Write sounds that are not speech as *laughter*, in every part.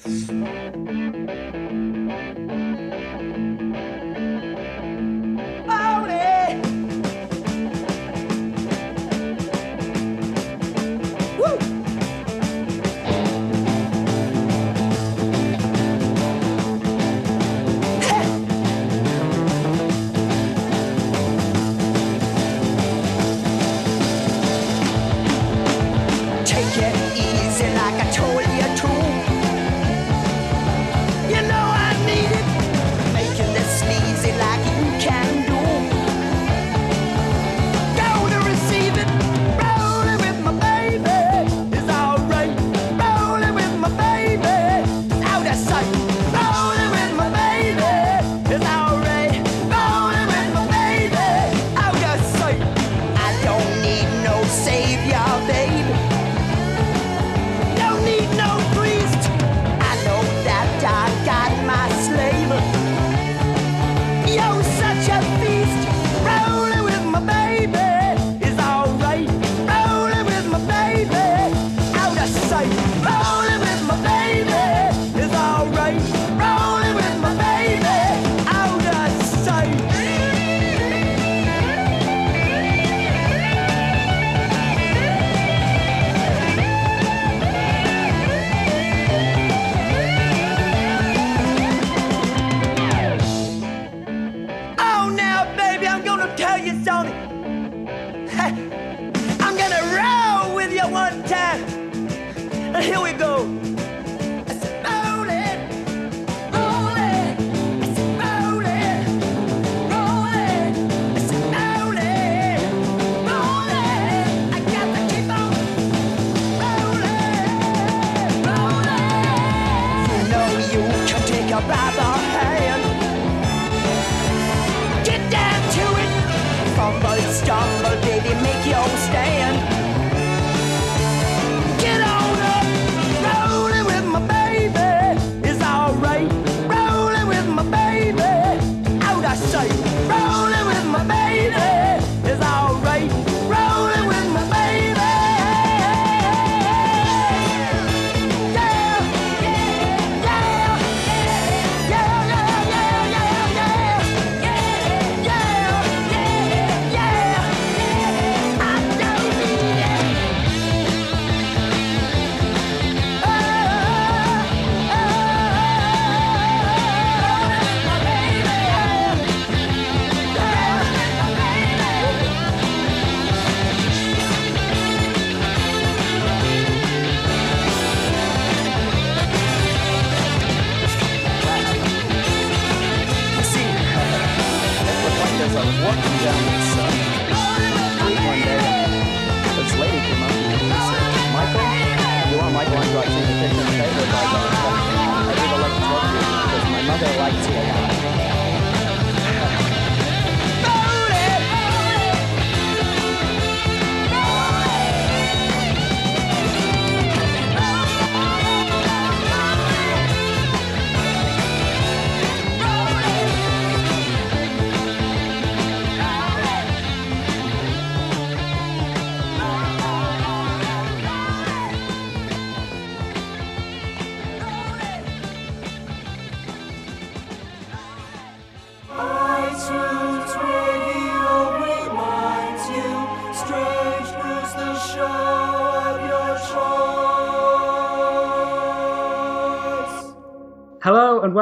Thank you.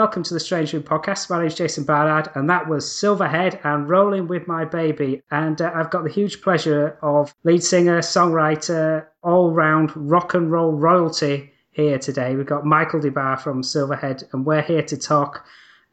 Welcome to the Strange Brew podcast. My name is Jason Barnard, and that was Silverhead and Rolling with My Baby. And uh, I've got the huge pleasure of lead singer, songwriter, all round rock and roll royalty here today. We've got Michael Des Barres from Silverhead, and we're here to talk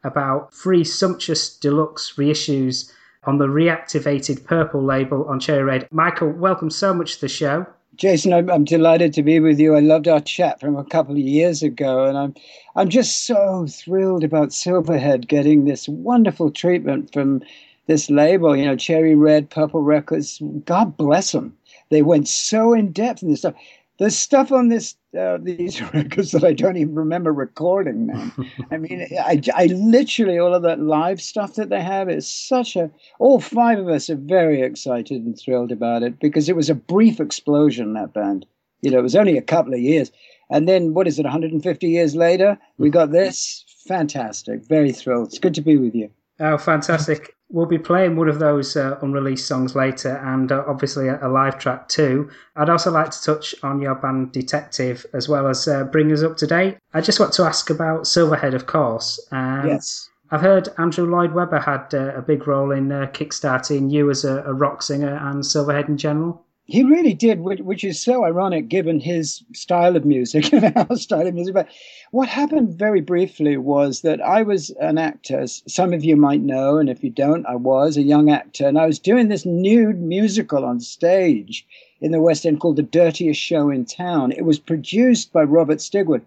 about three sumptuous deluxe reissues on the reactivated purple label on Cherry Red. Michael, welcome so much to the show. Jason, I'm, I'm, delighted to be with you. I loved our chat from a couple of years ago, and I'm I'm just so thrilled about Silverhead getting this wonderful treatment from this label. You know, Cherry Red, Purple Records. God bless them. They went so in depth in this stuff. There's stuff on this uh, these *laughs* records that I don't even remember recording now. *laughs* I mean, I, I literally all of that live stuff that they have is such a. All five of us are very excited and thrilled about it because it was a brief explosion that band. You know, it was only a couple of years, And then, what is it, 150 years later, we got this? Fantastic. Very thrilled. It's good to be with you. Oh, fantastic. We'll be playing one of those uh, unreleased songs later and uh, obviously a, a, live track too. I'd also like to touch on your band Detective as well as uh, bring us up to date. I just want to ask about Silverhead, of course. And yes. I've heard Andrew Lloyd Webber had uh, a big role in uh, kickstarting you as a, a rock singer and Silverhead in general. He really did, which, is so ironic given his style of music *laughs* and our style of music. But what happened very briefly was that I was an actor. as Some of you might know, and if you don't, I was a young actor, and I was doing this nude musical on stage in the West End called The Dirtiest Show in Town. It was produced by Robert Stigwood.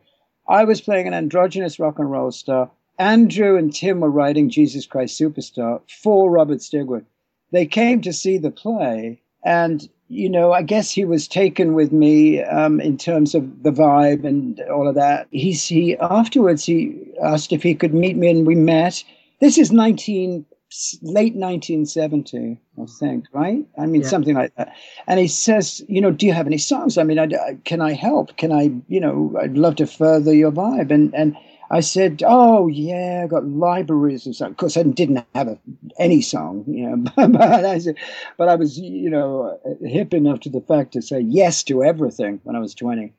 I was playing an androgynous rock and roll star. Andrew and Tim were writing Jesus Christ Superstar for Robert Stigwood. They came to see the play, and you know, I guess he was taken with me um, in terms of the vibe and all of that. He's, he afterwards he asked if he could meet me, and we met. This is nineteen late 1970, I think, right? I mean, yeah. something like that. And he says, you know, do you have any songs? I mean, I, can I help? Can I, you know, I'd love to further your vibe. And and I said, "Oh yeah, I got libraries and stuff." Of course, I didn't have a, any song, you know, *laughs* but I said, but I was, you know, hip enough to the fact to say yes to everything when I was twenty,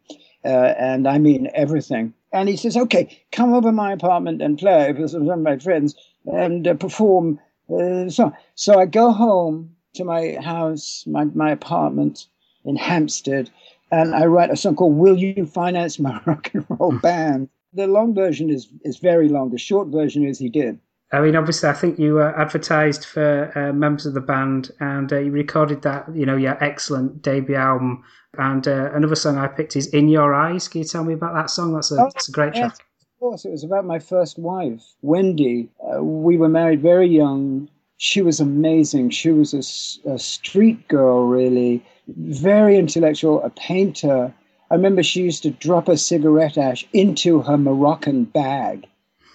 uh, and I mean everything. And he says, "Okay, come over my apartment and play with some of my friends and uh, perform." Uh, so, so I go home to my house, my my apartment in Hampstead, and I write a song called "Will You Finance My Rock and Roll Band." The long version is is very long. The short version is he did. I mean, obviously, I think you uh, advertised for uh, members of the band, and uh, you recorded that, you know, your excellent debut album. And uh, another song I picked is "In Your Eyes." Can you tell me about that song? That's a, oh, that's a great yes, track. Of course, it was about my first wife, Wendy. Uh, we were married very young. She was amazing. She was a, a street girl, really, very intellectual, a painter I remember she used to drop her cigarette ash into her Moroccan bag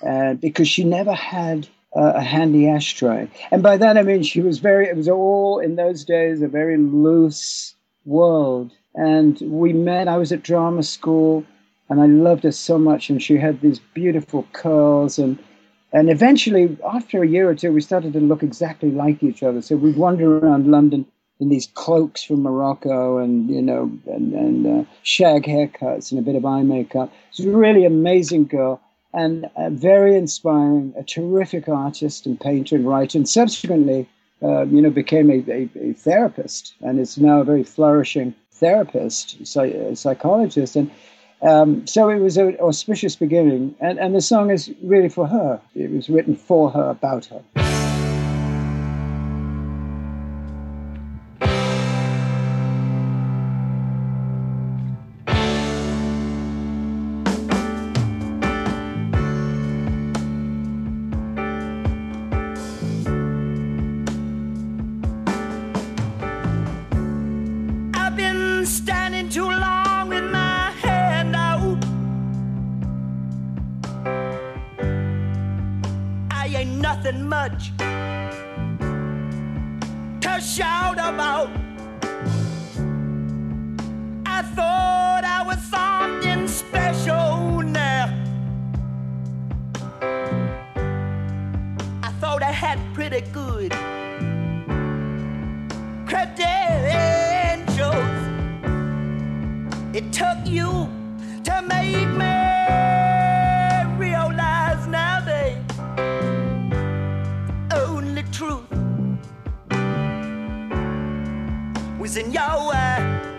uh, because she never had uh, a handy ashtray. And by that I mean she was very, it was all in those days a very loose world. And we met, I was at drama school and I loved her so much. And she had these beautiful curls. And, and eventually, after a year or two, we started to look exactly like each other. So we'd wander around London in these cloaks from Morocco and, you know, and, and uh, shag haircuts and a bit of eye makeup. She's a really amazing girl and uh, very inspiring, a terrific artist and painter and writer, and subsequently, uh, you know, became a, a, a, therapist and is now a very flourishing therapist, psych- psychologist. And um, so it was an auspicious beginning. And, and the song is really for her. It was written for her, about her. was in your way.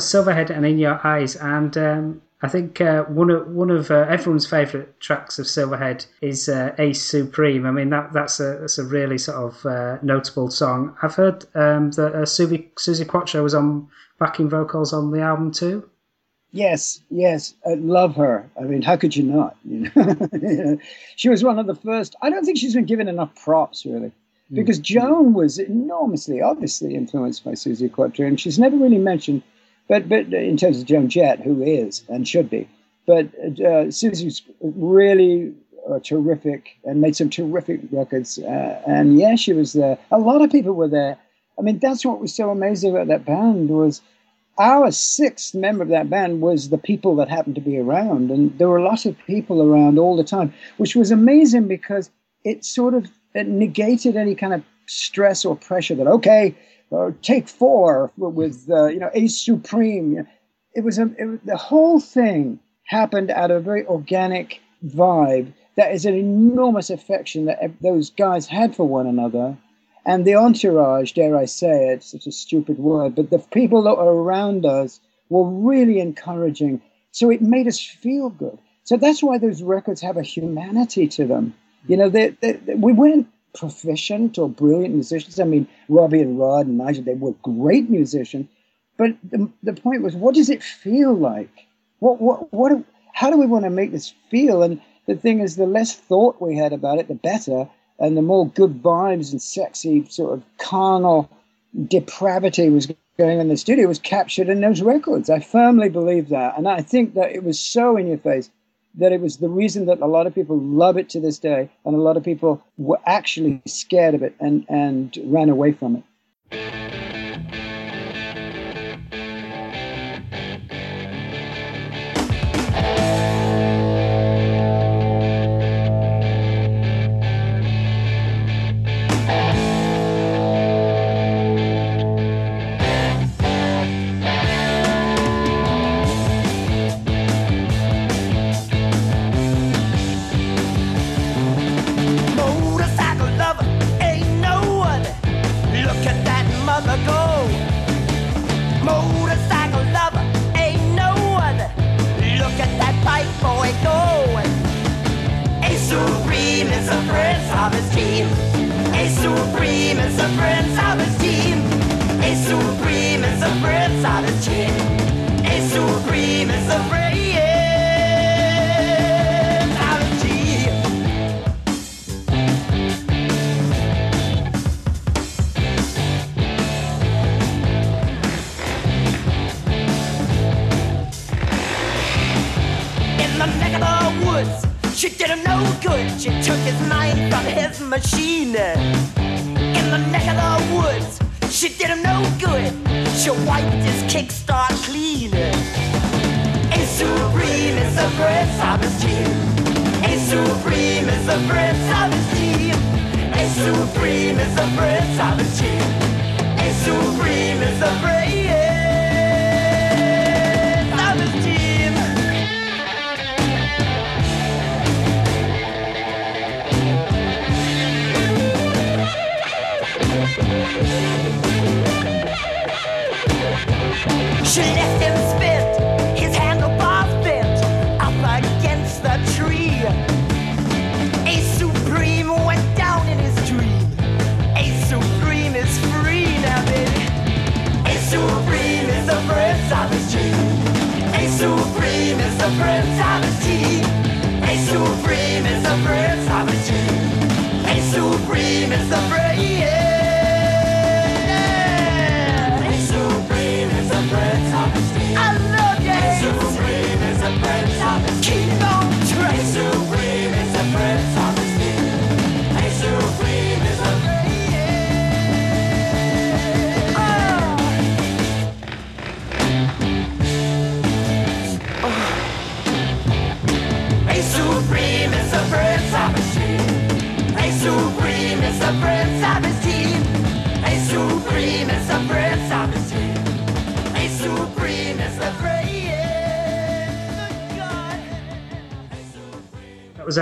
Was Silverhead and In Your Eyes, and um, I think uh, one of one of uh, everyone's favourite tracks of Silverhead is uh, Ace Supreme. I mean that that's a that's a really sort of uh, notable song. I've heard um, that uh, Suzi Quatro was on backing vocals on the album too. Yes, yes, I love her. I mean, how could you not? *laughs* You know? she was one of the first. I don't think she's been given enough props, really, hmm. because. Joan was enormously, obviously influenced by Suzi Quatro, and she's never really mentioned but but in terms of Joan Jett, who is and should be, but uh, Suzi's really uh, terrific and made some terrific records. Uh, and yeah, she was there. A lot of people were there. I mean, that's what was so amazing about that band was our sixth member of that band was the people that happened to be around, and there were lots of people around all the time, which was amazing because it sort of it negated any kind of stress or pressure that okay or take four with uh, you know Ace Supreme. It was a it, the whole thing happened out of a very organic vibe. That is an enormous affection that those guys had for one another, and the entourage. Dare I say it? Such a stupid word, but the people that were around us were really encouraging. So it made us feel good. So that's why those records have a humanity to them. You know, they, they, we weren't proficient or brilliant musicians. I mean, Robbie and Rod and Nigel, they were great musicians. But the, the point was, what does it feel like? What, what, what, how do we want to make this feel? And the thing is, the less thought we had about it, the better. And the more good vibes and sexy, sort of carnal depravity was going on in the studio was captured in those records. I firmly believe that. And I think that it was so in your face that it was the reason that a lot of people love it to this day, and a lot of people were actually scared of it and, and ran away from it.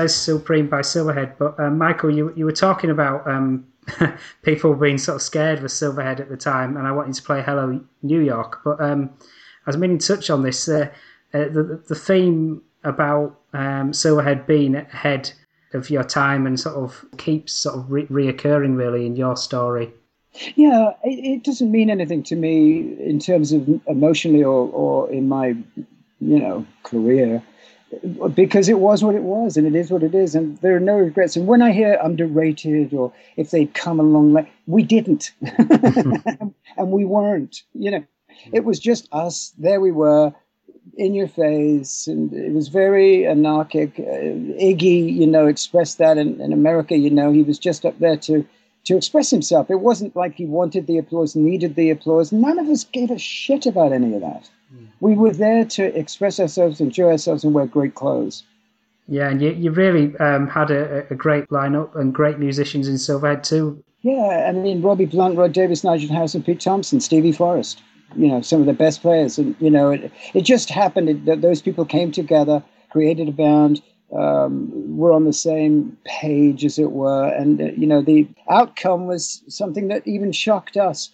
Was Supreme by Silverhead. But um, Michael, you you were talking about um, *laughs* people being sort of scared with Silverhead at the time, and I wanted to play Hello New York. But um, I was meaning to touch on this. Uh, uh, the the theme about um, Silverhead being ahead of your time and sort of keeps sort of re- reoccurring really in your story. Yeah, it, it, doesn't mean anything to me in terms of emotionally or, or in my, you know, career because it was what it was and it is what it is and there are no regrets. And when i hear underrated or if they'd come along like we didn't. *laughs* *laughs* And we weren't you know. It was just us there we were in your face and it was very anarchic. Uh, iggy you know expressed that in, in america you know he was just up there to to express himself. It wasn't like he wanted the applause needed the applause. None of us gave a shit about any of that we were there to express ourselves, enjoy ourselves, and wear great clothes. Yeah, and you, you really um, had a, a, great lineup and great musicians in Silverhead too. Yeah, I mean Robbie Blunt, Rod Davis, Nigel House, and Pete Thompson, Stevie Forrest. You know, some of the best players, and you know, it, it just happened that those people came together, created a band, um, were on the same page, as it were, and uh, you know, the outcome was something that even shocked us.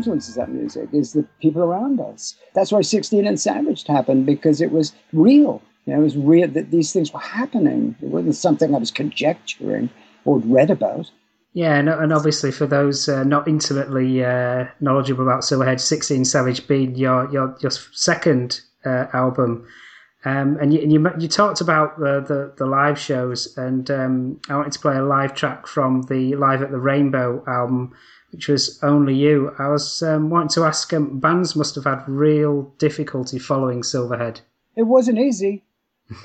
Influences that music is the people around us. That's why 16 and Savaged happened because it was real. You know, it was real that these things were happening. It wasn't something I was conjecturing or read about. Yeah, and, and obviously for those uh, not intimately uh, knowledgeable about Silverhead, 16 Savage being your your, your second uh, album, Um, and you, you, you talked about the, the, the live shows, and um, I wanted to play a live track from the Live at the Rainbow album, which was Only You. I was um, wanting to ask, um, bands must have had real difficulty following Silverhead. It wasn't easy.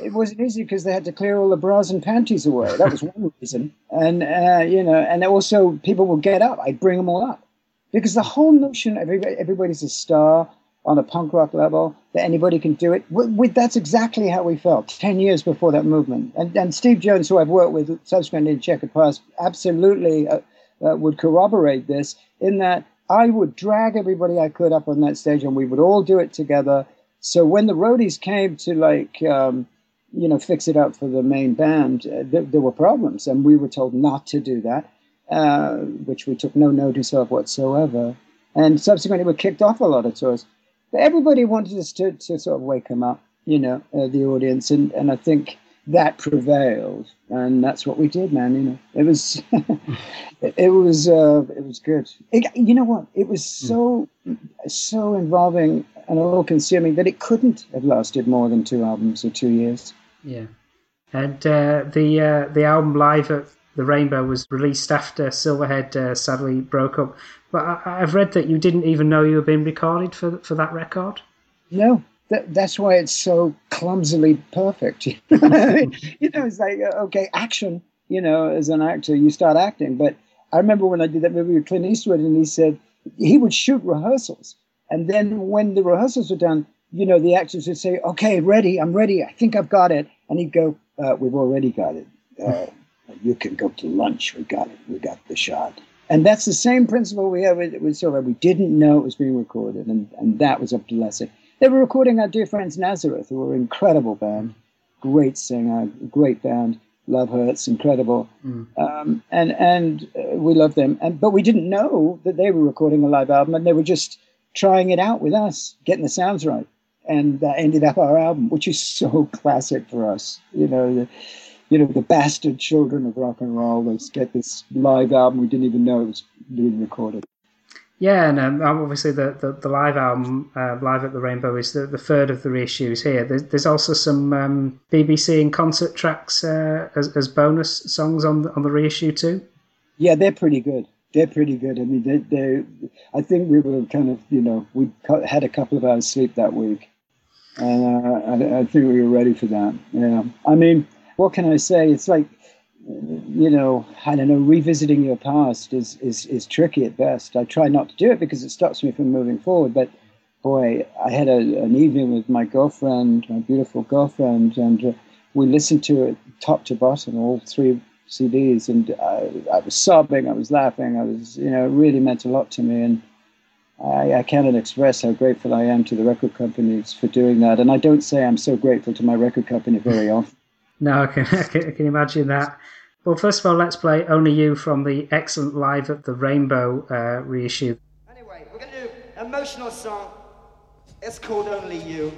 It wasn't easy because they had to clear all the bras and panties away. That was one reason. And, uh, you know, and also people would get up. I'd bring them all up. Because the whole notion everybody, everybody's a star on a punk rock level, that anybody can do it. We, we, that's exactly how we felt 10 years before that movement. And, and Steve Jones, who I've worked with subsequently in Checkered Past, absolutely uh, uh, would corroborate this in that I would drag everybody I could up on that stage and we would all do it together. So when the roadies came to like, um, you know, fix it up for the main band, uh, th- there were problems and we were told not to do that, uh, which we took no notice of whatsoever. And subsequently, we kicked off a lot of tours. But everybody wanted us to, to sort of wake them up, you know, uh, the audience. And, and I think that prevailed. And that's what we did, man. You know, it was, it, *laughs* it, was, uh, it was good. It, you know what? It was hmm. so, so involving and all consuming that it couldn't have lasted more than two albums or two years. Yeah. And uh, the uh, the album live at the Rainbow was released after Silverhead uh, sadly broke up. But I, have read that you didn't even know you were being recorded for for that record. No, that, that's why it's so clumsily perfect. *laughs* you know, it's like uh, okay, action. You know, as an actor, you start acting. But I remember when I did that movie with Clint Eastwood, and he said he would shoot rehearsals, and then when the rehearsals were done, you know, the actors would say, "Okay, ready, I'm ready. I think I've got it," and he'd go, uh, "We've already got it. Uh, you can go to lunch. We got it. We got the shot." And that's the same principle we have with, with Silver. We didn't know it was being recorded, and, and that was a blessing. They were recording our dear friends Nazareth, who were an incredible band, great singer, great band. Love Hurts, incredible, mm. um, and and uh, we love them. And but we didn't know that they were recording a live album, and they were just trying it out with us, getting the sounds right, and that ended up our album, which is so classic for us. You know, the, you know, the bastard children of rock and roll. Let's get this live album. We didn't even know it was being recorded. Yeah, and um, obviously the, the, the, live album, uh, Live at the Rainbow, is the, the third of the reissues here. There's, there's also some um, BBC and concert tracks uh, as, as bonus songs on the, on the reissue too. Yeah, they're pretty good. They're pretty good. I mean, they, they, I think we were kind of, you know, we had a couple of hours sleep that week. And uh, I, I think we were ready for that. Yeah. I mean, what can I say? It's like, you know, I don't know, revisiting your past is, is, is tricky at best. I try not to do it because it stops me from moving forward. But boy, I had a, an evening with my girlfriend, my beautiful girlfriend, and uh, we listened to it top to bottom, all three CDs, and I, I, was sobbing, I was laughing, I was, you know, it really meant a lot to me. And I, I cannot express how grateful I am to the record companies for doing that. And I don't say I'm so grateful to my record company very often. No, I can, *laughs* I can, I can imagine that. Well, first of all, let's play Only You from the excellent Live at the Rainbow uh, reissue. Anyway, we're going to do an emotional song. It's called Only You.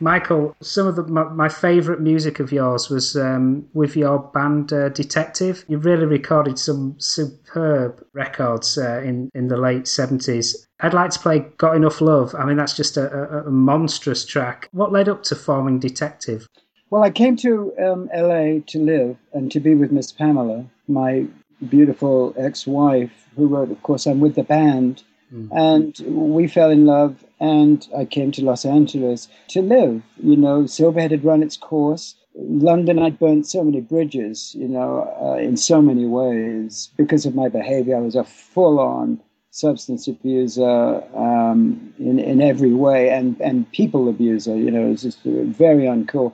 Michael, some of the, my, my favourite music of yours was um, with your band uh, Detective. You really recorded some superb records uh, in, in the late 70s. I'd like to play Got Enough Love. I mean, that's just a, a, a monstrous track. What led up to forming Detective? Well, I came to um, LA to live and to be with Miss Pamela, my beautiful ex wife, who, wrote, of course, I'm with the band. Mm. And we fell in love, and I came to Los Angeles to live. You know, Silverhead had run its course. London, I'd burnt so many bridges, you know, uh, in so many ways. Because of my behavior, I was a full on substance abuser um, in, in every way and, and people abuser, you know, it was just very uncool.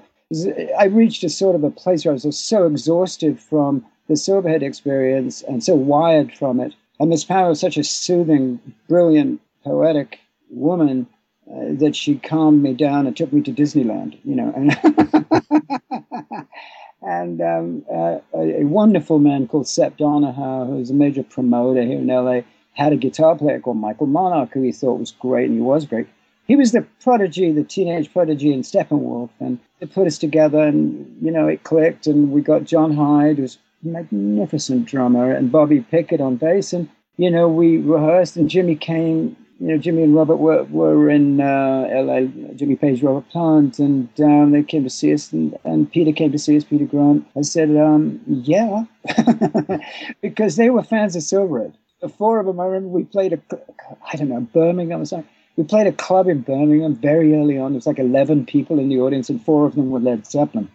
I reached a sort of a place where I was so exhausted from the Silverhead experience and so wired from it and Miss Power was such a soothing, brilliant, poetic woman uh, that she calmed me down and took me to Disneyland, you know. And, *laughs* and um, uh, a, a, wonderful man called Sepp Donahower, who's a major promoter here in LA, had a guitar player called Michael Monarch, who he thought was great, and he was great. He was the prodigy, the teenage prodigy in Steppenwolf, and they put us together, and you know it clicked, and we got Jon Hyde, who's magnificent drummer, and Bobby Pickett on bass. And, you know, we rehearsed, and Jimmy came, you know, Jimmy and Robert were, were in uh, LA, Jimmy Page, Robert Plant, and um, they came to see us, and, and Peter came to see us, Peter Grant. I said, um, yeah, *laughs* because they were fans of Silverhead. The four of them, I remember we played a, I don't know, Birmingham or something. We played a club in Birmingham very early on. There was like 11 people in the audience, and four of them were Led Zeppelin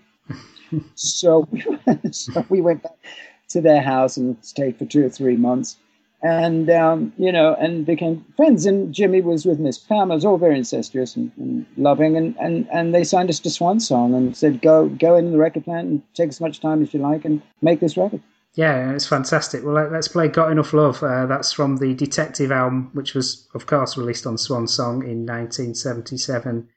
so, *laughs* so we went back to their house and stayed for two or three months and um, you know, and became friends. And Jimmy was with Miss Pam. It was all very incestuous and, and, loving. And, and and they signed us to Swan Song and said, "Go go in the record plant and take as much time as you like and make this record." Yeah, it's fantastic. Well, let's play "Got Enough Love." Uh, that's from the Detective album, which was, of course, released on Swan Song in 1977.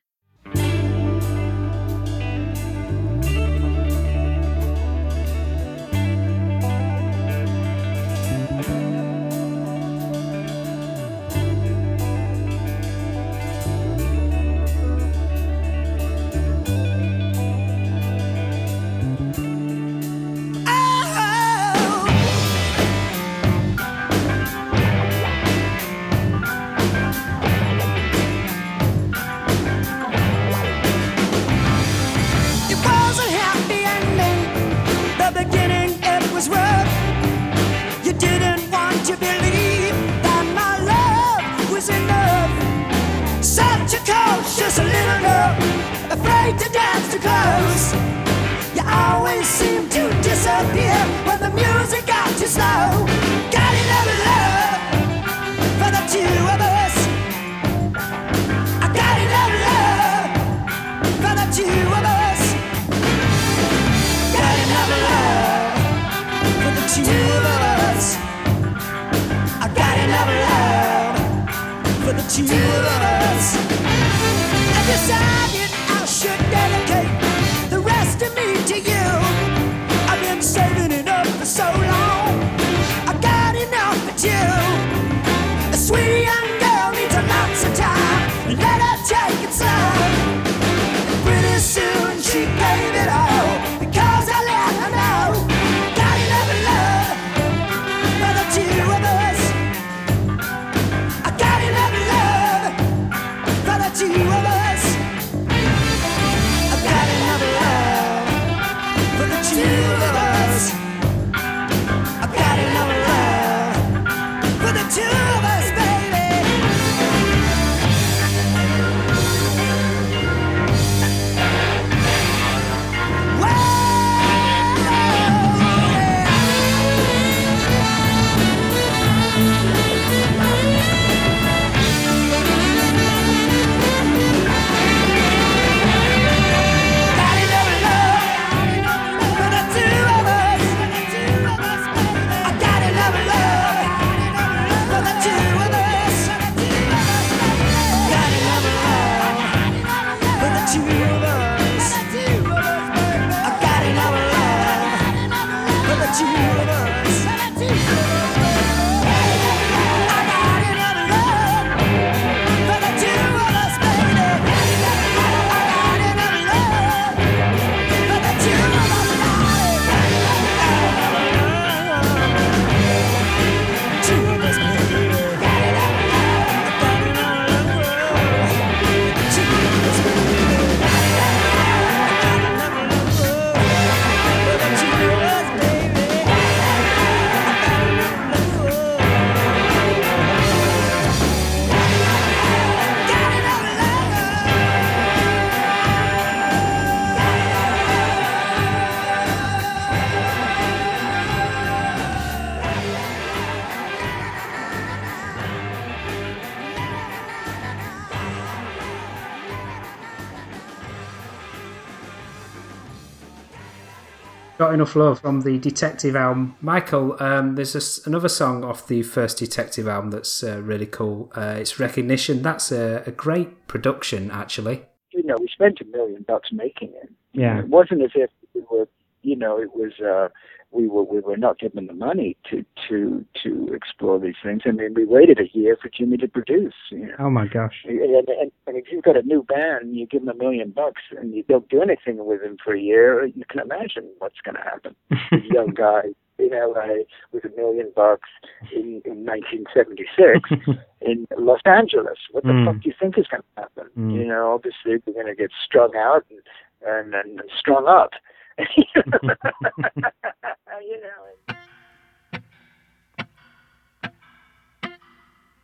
Got enough love from the Detective album. Michael, um, there's a, another song off the first Detective album that's uh, really cool. Uh, it's Recognition. That's a, a, great production, actually. You know, we spent a million bucks making it. Yeah. It wasn't as if we were, you know, it was. Uh, we were we were not given the money to to to explore these things. I mean, we waited a year for Jimmy to produce. You know? Oh my gosh! And, and, and if you've got a new band, you give them a million bucks, and you don't do anything with them for a year, you can imagine what's going to happen. *laughs* a young guy in LA with a million bucks in, in 1976 *laughs* in Los Angeles. What the mm. fuck do you think is going to happen? Mm. You know, obviously they're going to get strung out and and, and, and strung up. You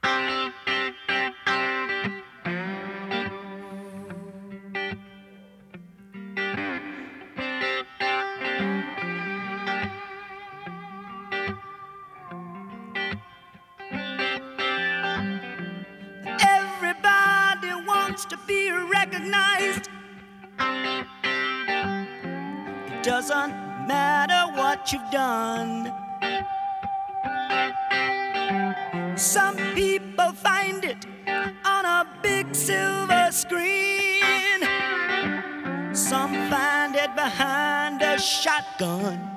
know. *laughs* doesn't matter what you've done. Some people find it on a big silver screen, some find it behind a shotgun.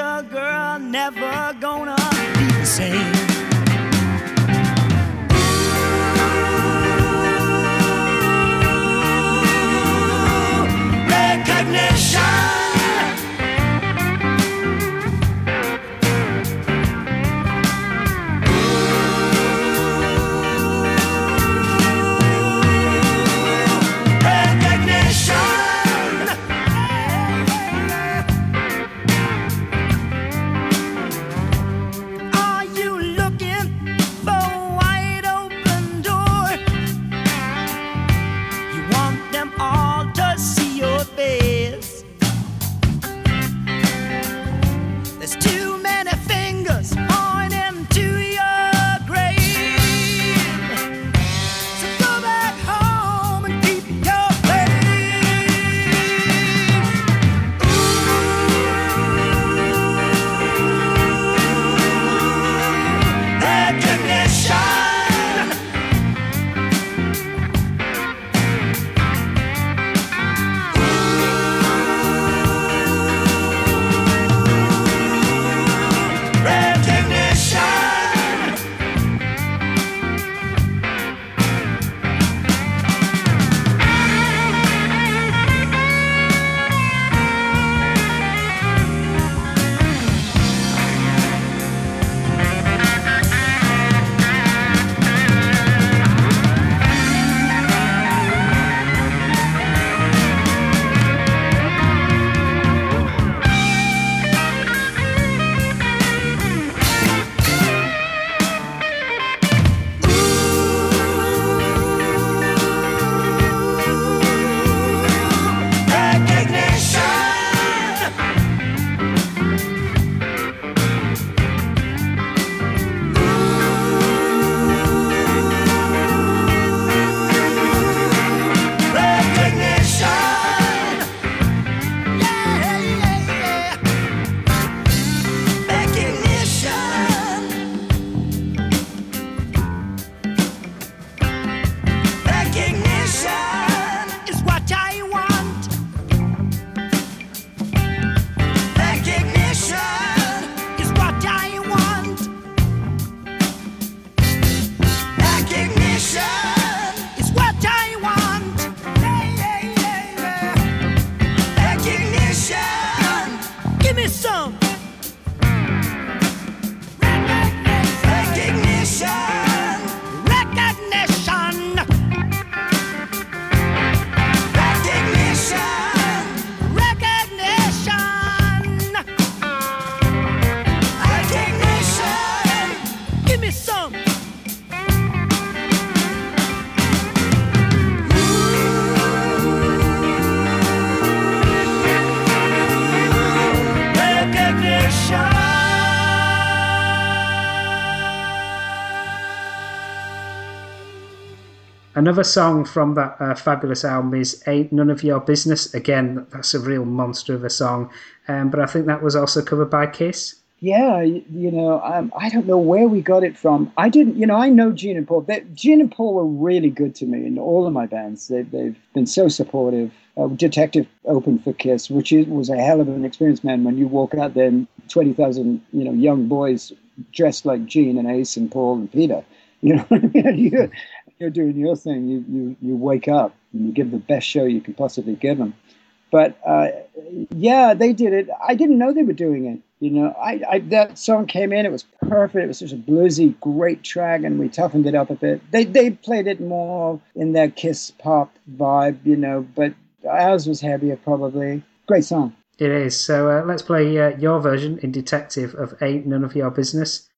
Girl, never gonna be the same. Another song from that uh, fabulous album is Ain't None of Your Business. Again, that's a real monster of a song. Um, but I think that was also covered by Kiss. Yeah, you know, um, I don't know where we got it from. I didn't, you know, I know Gene and Paul. They, Gene and Paul were really good to me in all of my bands. They, they've been so supportive. Uh, Detective opened for Kiss, which is, was a hell of an experience, man. When you walk out there, and twenty thousand, you know, young boys dressed like Gene and Ace and Paul and Peter. *laughs* You know, what I mean? *laughs* you're doing your thing. You you you wake up and you give the best show you can possibly give them. But uh, yeah, they did it. I didn't know they were doing it. You know, I, I that song came in. It was perfect. It was such a bluesy, great track, and we toughened it up a bit. They they played it more in their Kiss pop vibe, you know, but ours was heavier, probably. Great song. It is. So uh, let's play uh, your version in Detective of Ain't None of Your Business.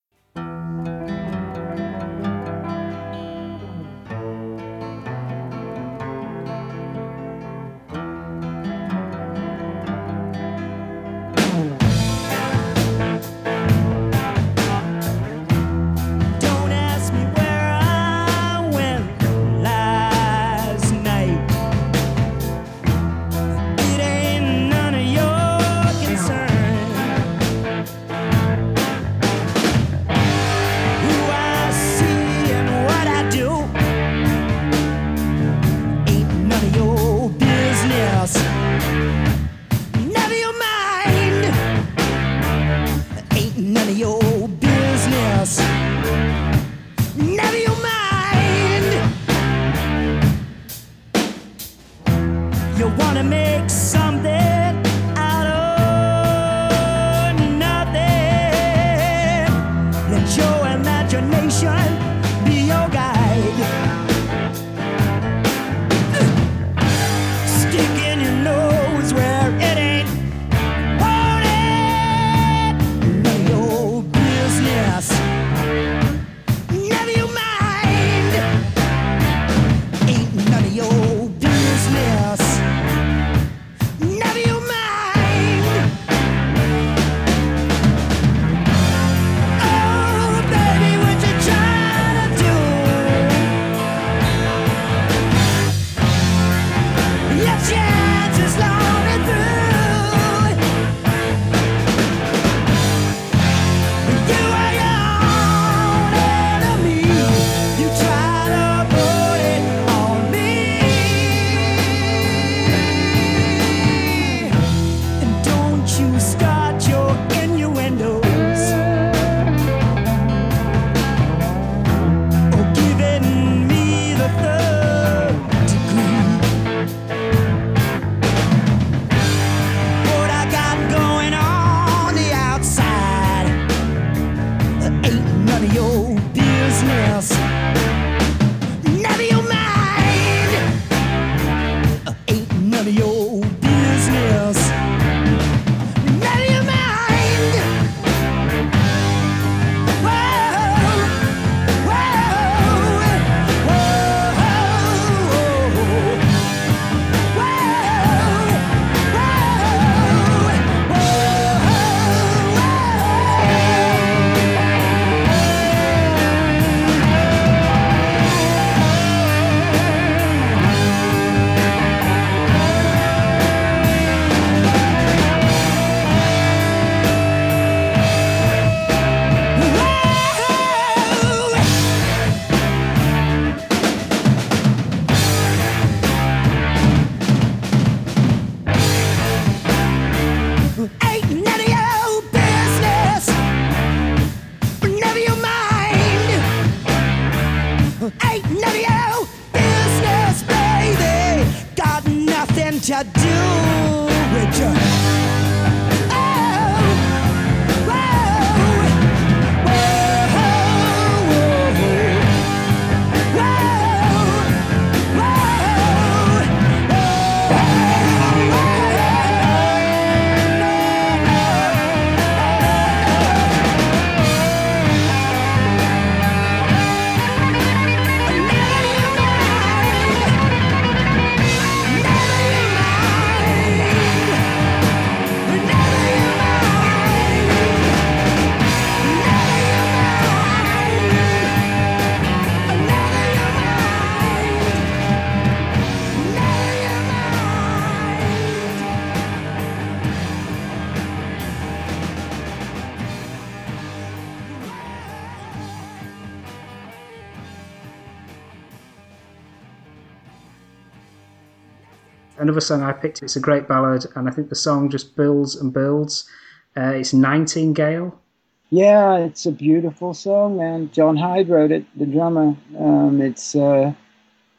Another song I picked, it's a great ballad, and I think the song just builds and builds. Uh, it's Nightingale. Yeah, it's a beautiful song, and Jon Hyde wrote it, the drummer. Um, it's uh,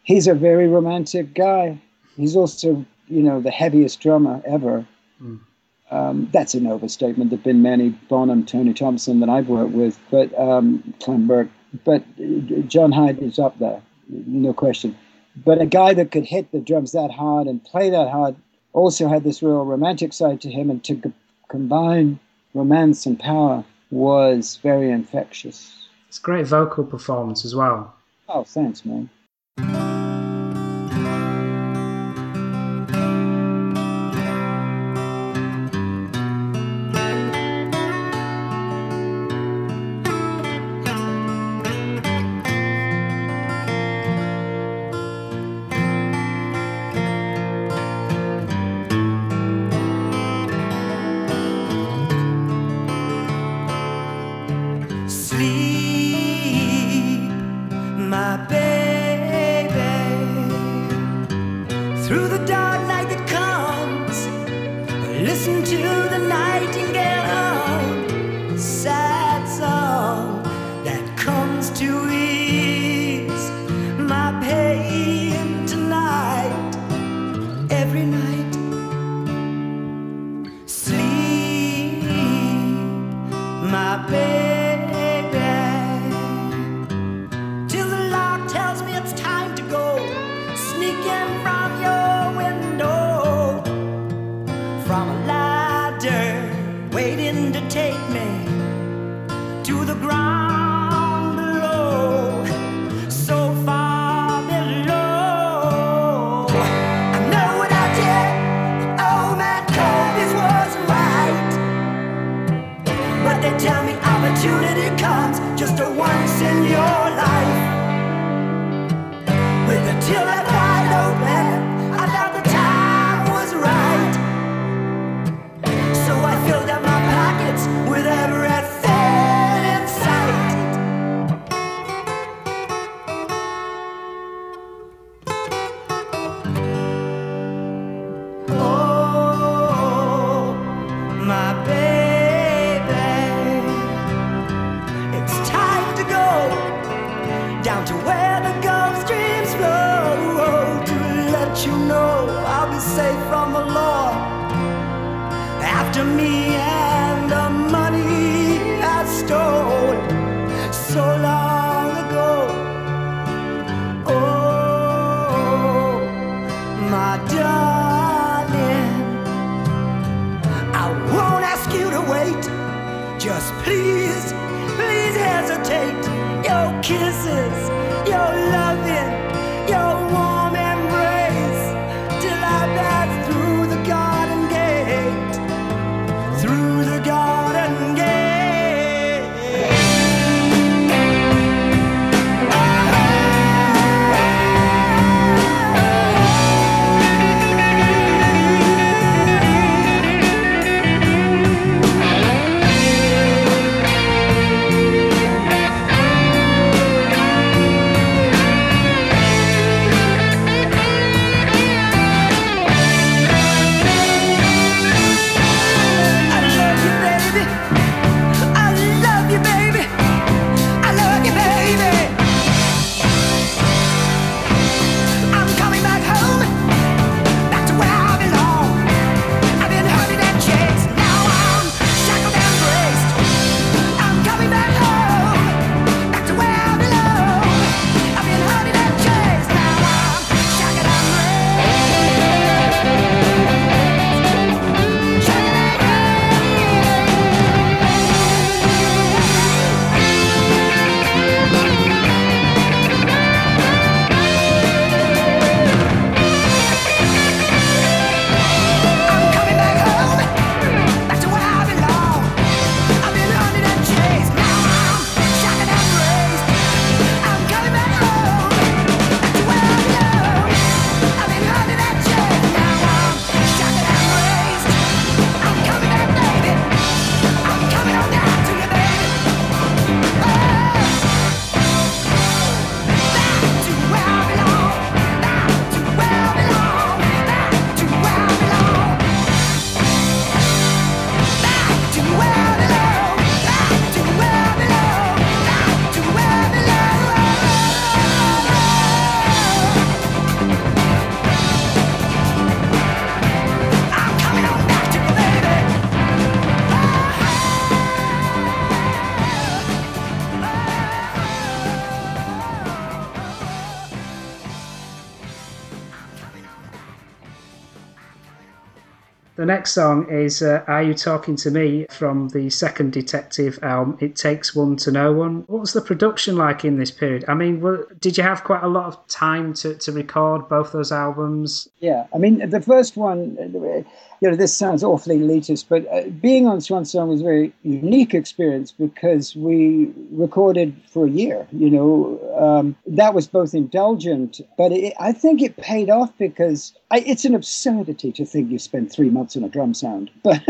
he's a very romantic guy. He's also, you know, the heaviest drummer ever. Mm. Um, that's an overstatement. There've been many Bonham, Tony Thompson that I've worked with, but um, Clem Burke. But Jon Hyde is up there, no question. But a guy that could hit the drums that hard and play that hard also had this real romantic side to him, and to c- combine romance and power was very infectious. It's a great vocal performance as well. Oh, thanks, man. Through next song is uh, Are You Talking to Me from the second Detective album, It Takes One to Know One. What was the production like in this period? I mean, did you have quite a lot of time to, to record both those albums? Yeah, I mean, the first one, you know, this sounds awfully elitist, but uh, being on Swan Song was a very unique experience because we recorded for a year. You know, um, that was both indulgent, but it, I think it paid off because I, it's an absurdity to think you spend three months on a drum sound. *laughs* But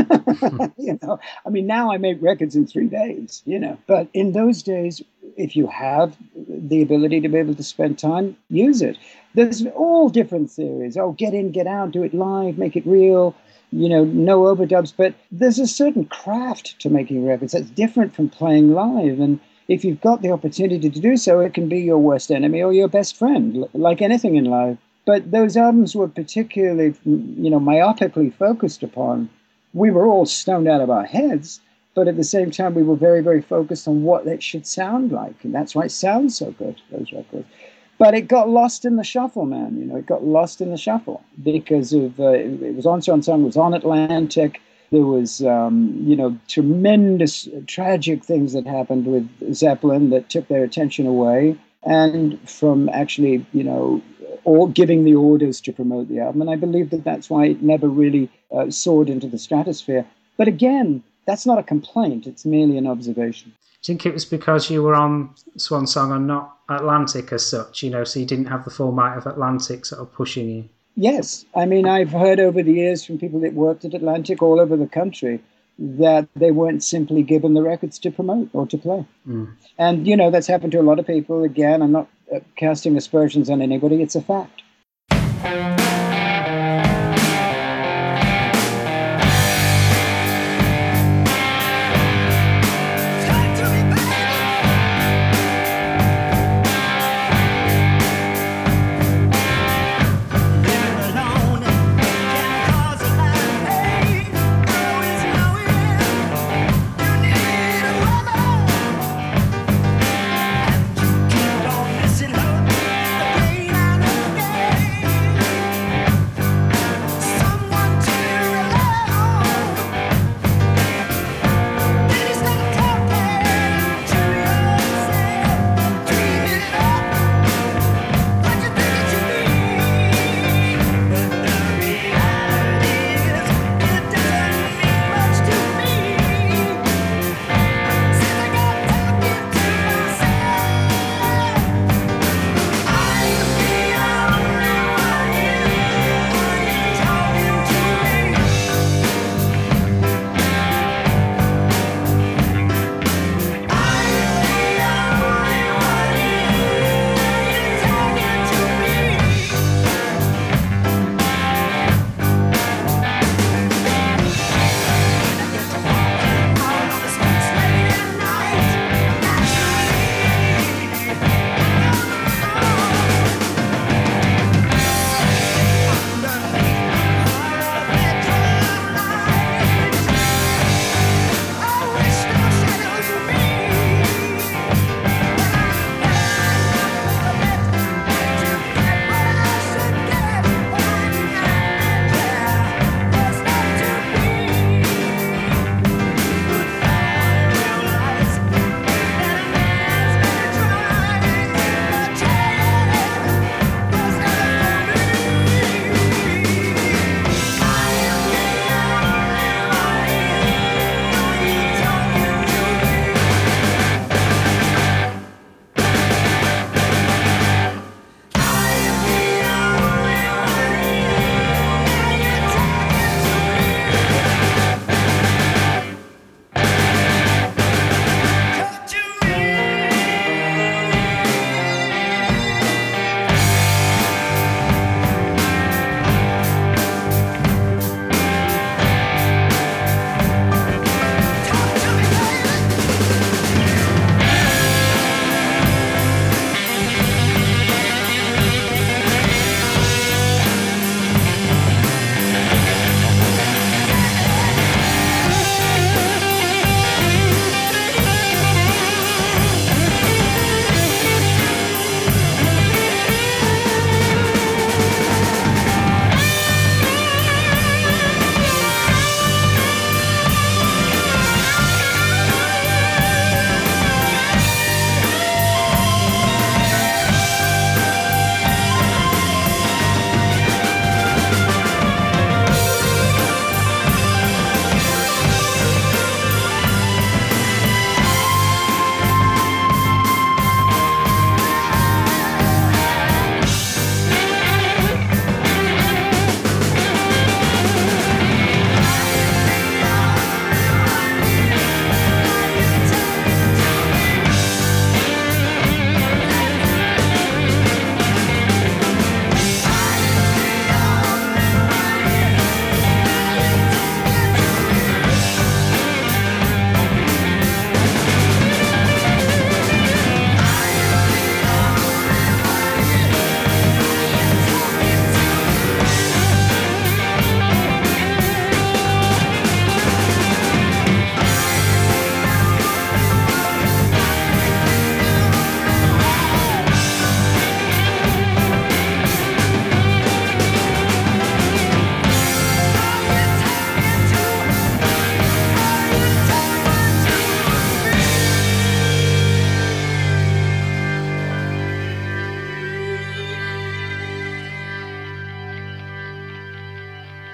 you know, I mean, now I make records in three days. You know, but in those days, if you have the ability to be able to spend time, use it. There's all different theories. Oh, get in, get out, do it live, make it real you know, no overdubs, but there's a certain craft to making records that's different from playing live. And if you've got the opportunity to do so, it can be your worst enemy or your best friend, like anything in life. But those albums were particularly, you know, myopically focused upon. We were all stoned out of our heads, but at the same time, we were very, very focused on what it should sound like. And that's why it sounds so good, those records but it got lost in the shuffle, man. You know, it got lost in the shuffle because of uh, it was on Swan Song, was on Atlantic. There was, um, you know, tremendous tragic things that happened with Zeppelin that took their attention away, and from actually, you know, all giving the orders to promote the album. And I believe that that's why it never really uh, soared into the stratosphere. But again, that's not a complaint; it's merely an observation. Do you think it was because you were on Swan Song and not Atlantic as such, you know, so you didn't have the full might of Atlantic sort of pushing you? Yes. I mean, I've heard over the years from people that worked at Atlantic all over the country that they weren't simply given the records to promote or to play. Mm. And, you know, that's happened to a lot of people. Again, I'm not uh, casting aspersions on anybody, it's a fact.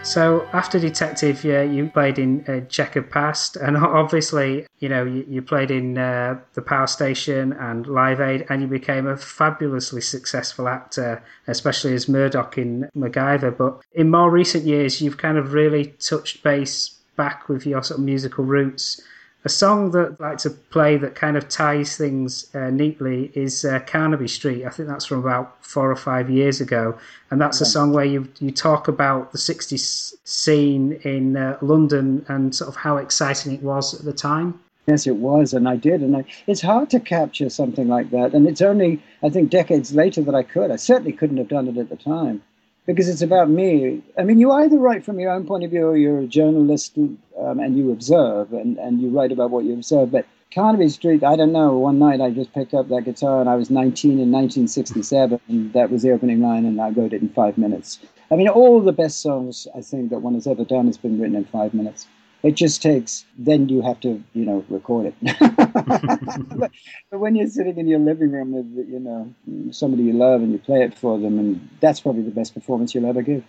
So after Detective, yeah, you played in uh, Chequered Past, and *laughs* obviously, you know, you, you played in uh, the Power Station and Live Aid, and you became a fabulously successful actor, especially as Murdoch in MacGyver. But in more recent years, you've kind of really touched base back with your sort of musical roots a song that I like to play that kind of ties things uh, neatly is uh, Carnaby Street. I think that's from about four or five years ago, and that's yeah. a song where you you talk about the '60s scene in uh, London and sort of how exciting it was at the time. Yes, it was, and I did, and I, it's hard to capture something like that, and it's only I think decades later that I could. I certainly couldn't have done it at the time because it's about me. I mean, you either write from your own point of view or you're a journalist um, and you observe and, and you write about what you observe. But Carnaby Street, I don't know. One night I just picked up that guitar and I was 19 in 1967, and that was the opening line, and I wrote it in five minutes. I mean, all the best songs I think that one has ever done has been written in five minutes. It just takes, then you have to, you know, record it. *laughs* but, but, when you're sitting in your living room with, you know, somebody you love and you play it for them, and that's probably the best performance you'll ever give.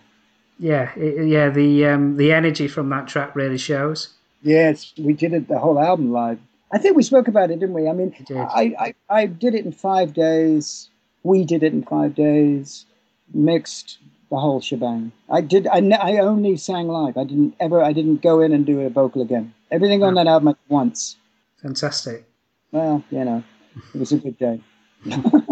Yeah, it, yeah. The um, the energy from that track really shows. Yes, we did it the whole album live. I think we spoke about it, didn't we? I mean, I, I, I did it in five days. We did it in five days, mixed, the whole shebang. I did. I, I only sang live. I didn't ever. I didn't go in and do a vocal again. Everything on that album at once. Fantastic. Well, you know, it was a good day. *laughs*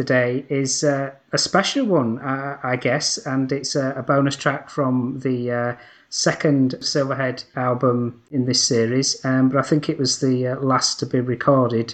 today is uh, a special one, uh, I guess, and it's a, a, bonus track from the uh, second Silverhead album in this series, um, but I think it was the uh, last to be recorded.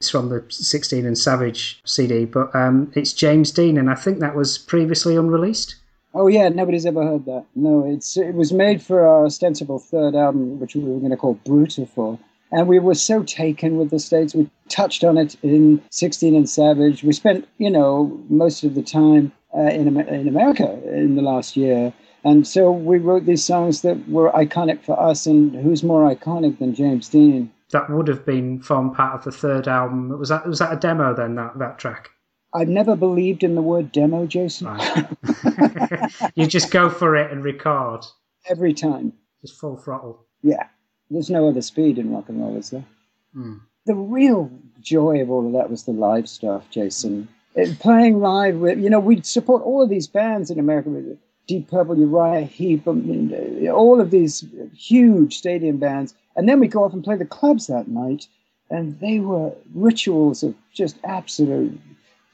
It's from the 16 and Savage CD, but um, it's James Dean, and I think that was previously unreleased. Oh yeah, nobody's ever heard that. No, it's it was made for our ostensible third album, which we were going to call Brutifor. And we were so taken with the States. We touched on it in 16 and Savage. We spent, you know, most of the time uh, in, in America in the last year. And so we wrote these songs that were iconic for us. And who's more iconic than James Dean? That would have been formed part of the third album. Was that was that a demo then? That that track? I've never believed in the word demo, Jason. Right. *laughs* you just go for it and record *laughs* every time. Just full throttle. Yeah. There's no other speed in rock and roll, is there? Mm. The real joy of all of that was the live stuff, Jason. It, playing live with, you know, we'd support all of these bands in America with Deep Purple, Uriah Heep, um, all of these huge stadium bands. And then we go off and play the clubs that night. And they were rituals of just absolute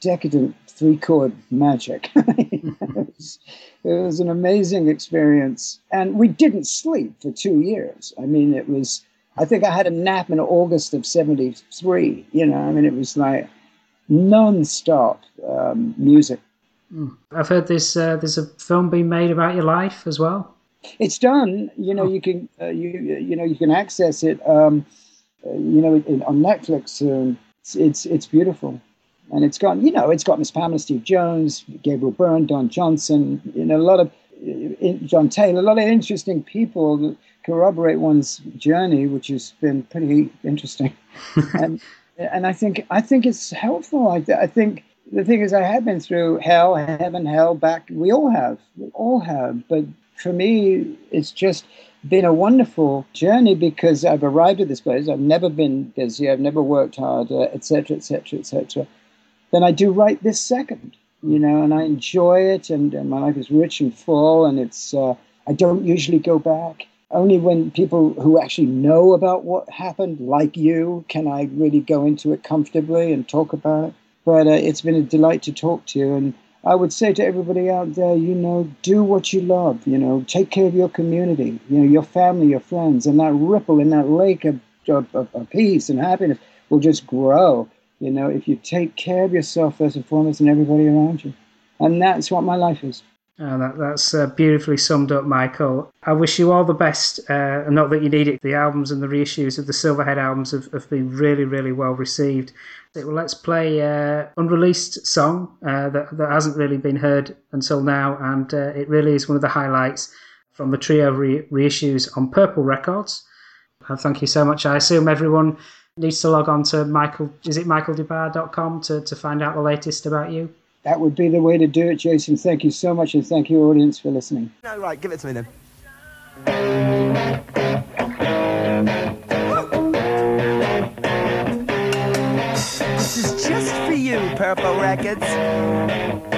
decadent three chord magic. it, was, *laughs* it, was, an amazing experience. And we didn't sleep for two years. I mean, it was, I think I had a nap in August of 73. You know, I mean, it was like non stop um, music. Hmm. I've heard this, uh, there's a film being made about your life as well. It's done. You know, oh. you can uh, you you know you can access it. Um, uh, you know, on Netflix soon. It's, it's it's beautiful and it's got you know it's got Miss Pamela Steve Jones, Gabriel Byrne, Don Johnson, you know a lot of uh, John Taylor, a lot of interesting people that corroborate one's journey, which has been pretty interesting. *laughs* and and I think I think it's helpful. I, I think the thing is I have been through hell, heaven, hell, back. We all have, we all have. But for me, it's just been a wonderful journey because I've arrived at this place. I've never been busy. I've never worked harder, uh, etc., etc., etc than I do right this second. You know, and I enjoy it, and, and my life is rich and full, and it's. Uh, I don't usually go back. Only when people who actually know about what happened, like you, can I really go into it comfortably and talk about it. But uh, it's been a delight to talk to you, and I would say to everybody out there, you know, do what you love. You know, take care of your community, you know, your family, your friends, and that ripple in that lake of, of, of peace and happiness will just grow you know, if you take care of yourself first and foremost and everybody around you. And that's what my life is. Oh, that, that's uh, beautifully summed up, Michael. I wish you all the best. Uh, not that you need it. The albums and the reissues of the Silverhead albums have, have been really, really well received. Well, let's play uh, unreleased song uh, that, that hasn't really been heard until now, and uh, it really is one of the highlights from the trio re- reissues on Purple Records. Uh, thank you so much. I assume everyone needs to log on to Michael, is it michaeldesbarres.com to, to find out the latest about you? That would be the way to do it, Jason. Thank you so much, and thank you, audience, for listening. No, right, give it to me then. This is just for you, Purple Records.